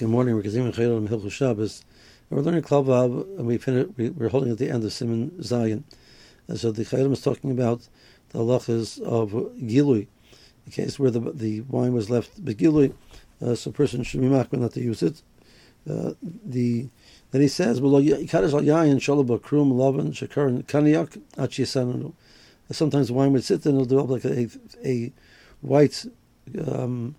Good morning. We're Kazim Chayil Hilchus Shabbos. We're learning Klal Vav, and we finished, we, we're holding at the end of Siman Zayin. And so the Chayil is talking about the halachas of Gilui, the case where the the wine was left begilui, uh, so a person should be makbid not to use it. Uh, the then he says, Sometimes wine would sit there and it'll develop like a, a white um,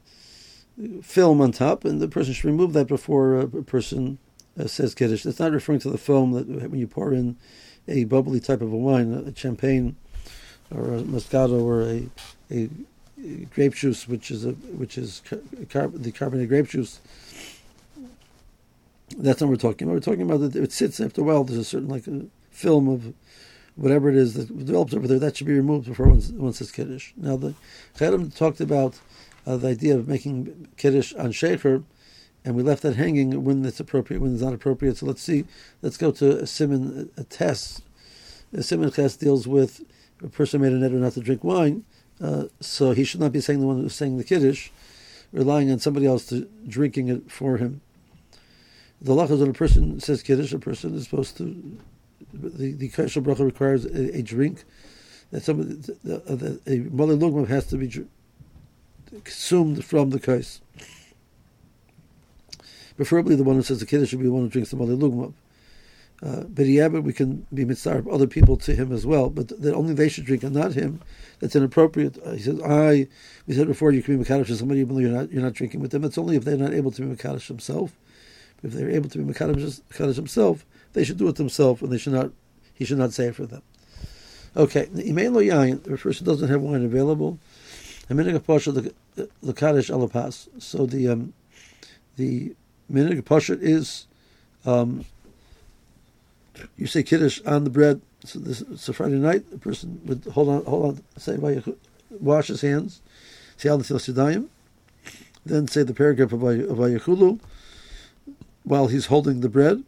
film on top, and the person should remove that before a person uh, says kiddush. It's not referring to the film that when you pour in a bubbly type of a wine, a champagne or a moscato or a, a grape juice, which is a which is car- the carbonated grape juice. That's not what we're talking about. We're talking about that it sits after a while. There's a certain like a film of whatever it is that develops over there. That should be removed before one, one says kiddush. Now the Chayim talked about uh, the idea of making kiddush on shecher, and we left that hanging when it's appropriate, when it's not appropriate. So let's see. Let's go to a simon a test. A simon test deals with a person made a neder not to drink wine, uh, so he should not be saying the one who's saying the kiddush, relying on somebody else to drinking it for him. The law is when a person says kiddush, a person is supposed to. The the bracha requires a, a, drink. That somebody the, a melo lugma has to be consumed from the kais. Preferably, the one who says the kiddush should be the one who drinks the melo lugma. Uh, but yeah, we can be mitzvah other people to him as well, but that only they should drink and not him. That's inappropriate. Uh, he says, I. We said before, you can be mekadosh to somebody even though you're not you're not drinking with them. It's only if they're not able to be mekadosh themselves. If they're able to be mekadosh himself, they should do it themselves, and they should not. He should not say it for them. Okay, imein lo yain. The person doesn't have wine available. Minig pasha the the kaddish alapas. So the um, the minig pasha is um, you say kiddush on the bread. So this it's a Friday night. The person would hold on, hold on, say wash his hands, say al netilas then say the paragraph of Vayachulu while he's holding the bread.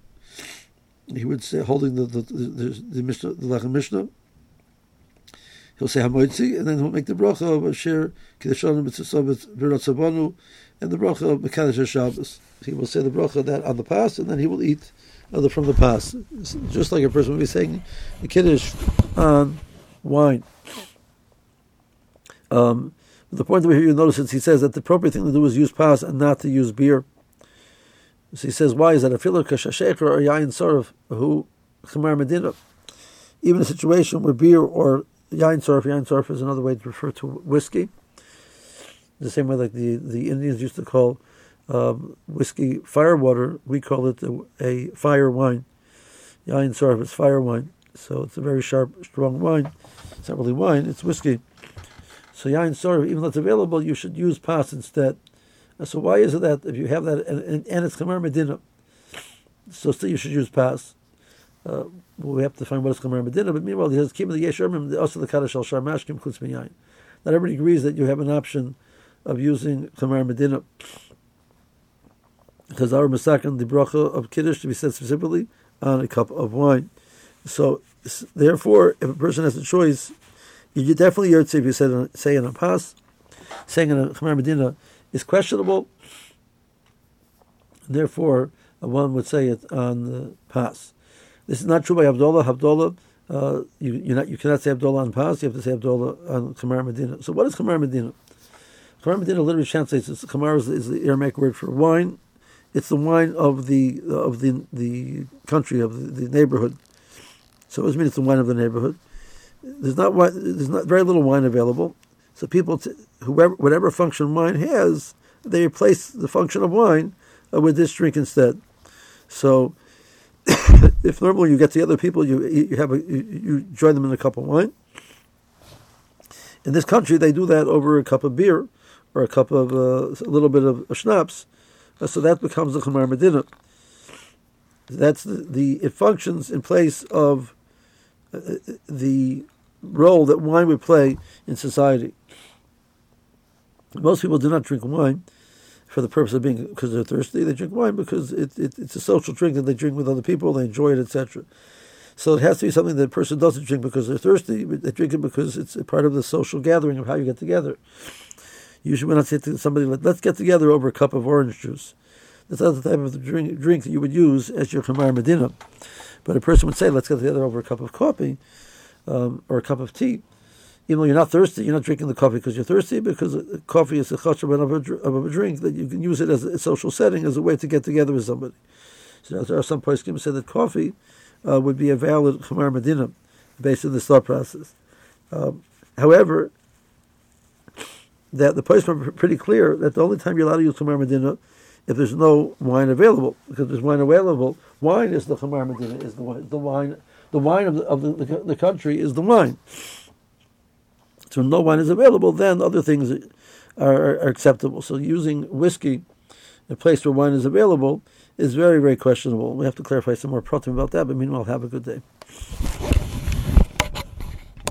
He would say holding the the the, the, the Mishnah, the Lechem Mishneh. He'll say Hamoitzi, and then he'll make the bracha of Asher Kiddushanim Mitzvah Virat Sabanu, and the bracha of Mekadosh Shabbos. He will say the bracha that on the pass, and then he will eat other from the past. Just like a person would be saying the kiddush on wine. Um, the point over here you notice is he says that the appropriate thing to do is use pas and not to use beer. So he says, why is that? A filler kashashecher or yain sorov who chamar medina. Even a situation where beer or yain sorov, yain sorov is another way to refer to whiskey. The same way like the, the Indians used to call um, whiskey firewater, we call it a, a fire wine. Yain Sarf is fire wine. So it's a very sharp, strong wine. It's not really wine, it's whiskey. So Yain Sarf, even though it's available, you should use pas instead. So why is it that if you have that, and, and, and it's Chamar Medina, so still you should use pas? Uh, we have to find what is Chamar Medina, but meanwhile, he says, Kim the Yeshurmim, also the Kaddish al Sharmashkim Chutz Not everybody agrees that you have an option of using Chamar Medina because our masakan the bracha of kiddush to be said specifically on a cup of wine. So therefore, if a person has a choice, you definitely yotze if you say, say a pas, saying in a Medina is questionable. Therefore, one would say it on the pas. This is not true by Havdalah. Havdalah, uh, you not, you cannot say Havdalah on pas. You have to say Havdalah on Chamar Medina. So what is Chamar Medina? Chamar Medina literally translates. Chamar is, is the Aramaic word for wine it's the wine of the of the the country of the, the neighborhood. So it doesn't mean it's the wine of the neighborhood. There's not wine, there's not very little wine available. So people, t- whoever whatever function wine has, they replace the function of wine uh, with this drink instead. So if normally you get together people, you you have a, you, you join them in a cup of wine. In this country, they do that over a cup of beer or a cup of uh, a little bit of schnapps so that becomes the Chamar Medina. That's the, the, it functions in place of uh, the role that wine would play in society. Most people do not drink wine for the purpose of being because they're thirsty. They drink wine because it, it, it's a social drink that they drink with other people. They enjoy it, etc. So it has to be something that a person doesn't drink because they're thirsty. They drink it because it's a part of the social gathering of how you get together. Usually, when I say to somebody, let's get together over a cup of orange juice, That's not the type of drink, drink that you would use as your Khamar Medina. But a person would say, let's get together over a cup of coffee um, or a cup of tea. Even though you're not thirsty, you're not drinking the coffee because you're thirsty, because coffee is a chashab of a, of a drink that you can use it as a social setting, as a way to get together with somebody. So there are some poskim say that coffee uh, would be a valid Khamar Medina based on this thought process. Um, however, that the poskim are pretty clear that the only time you're allowed to use Khamar Medina if there's no wine available, because there's wine available. Wine is the Chamar Medina, is the wine. The wine, the wine of the, of the, the, the country is the wine. So no wine is available, then other things are, are acceptable. So using whiskey in a place where wine is available is very, very questionable. We have to clarify some more problem about that, but meanwhile, have a good day.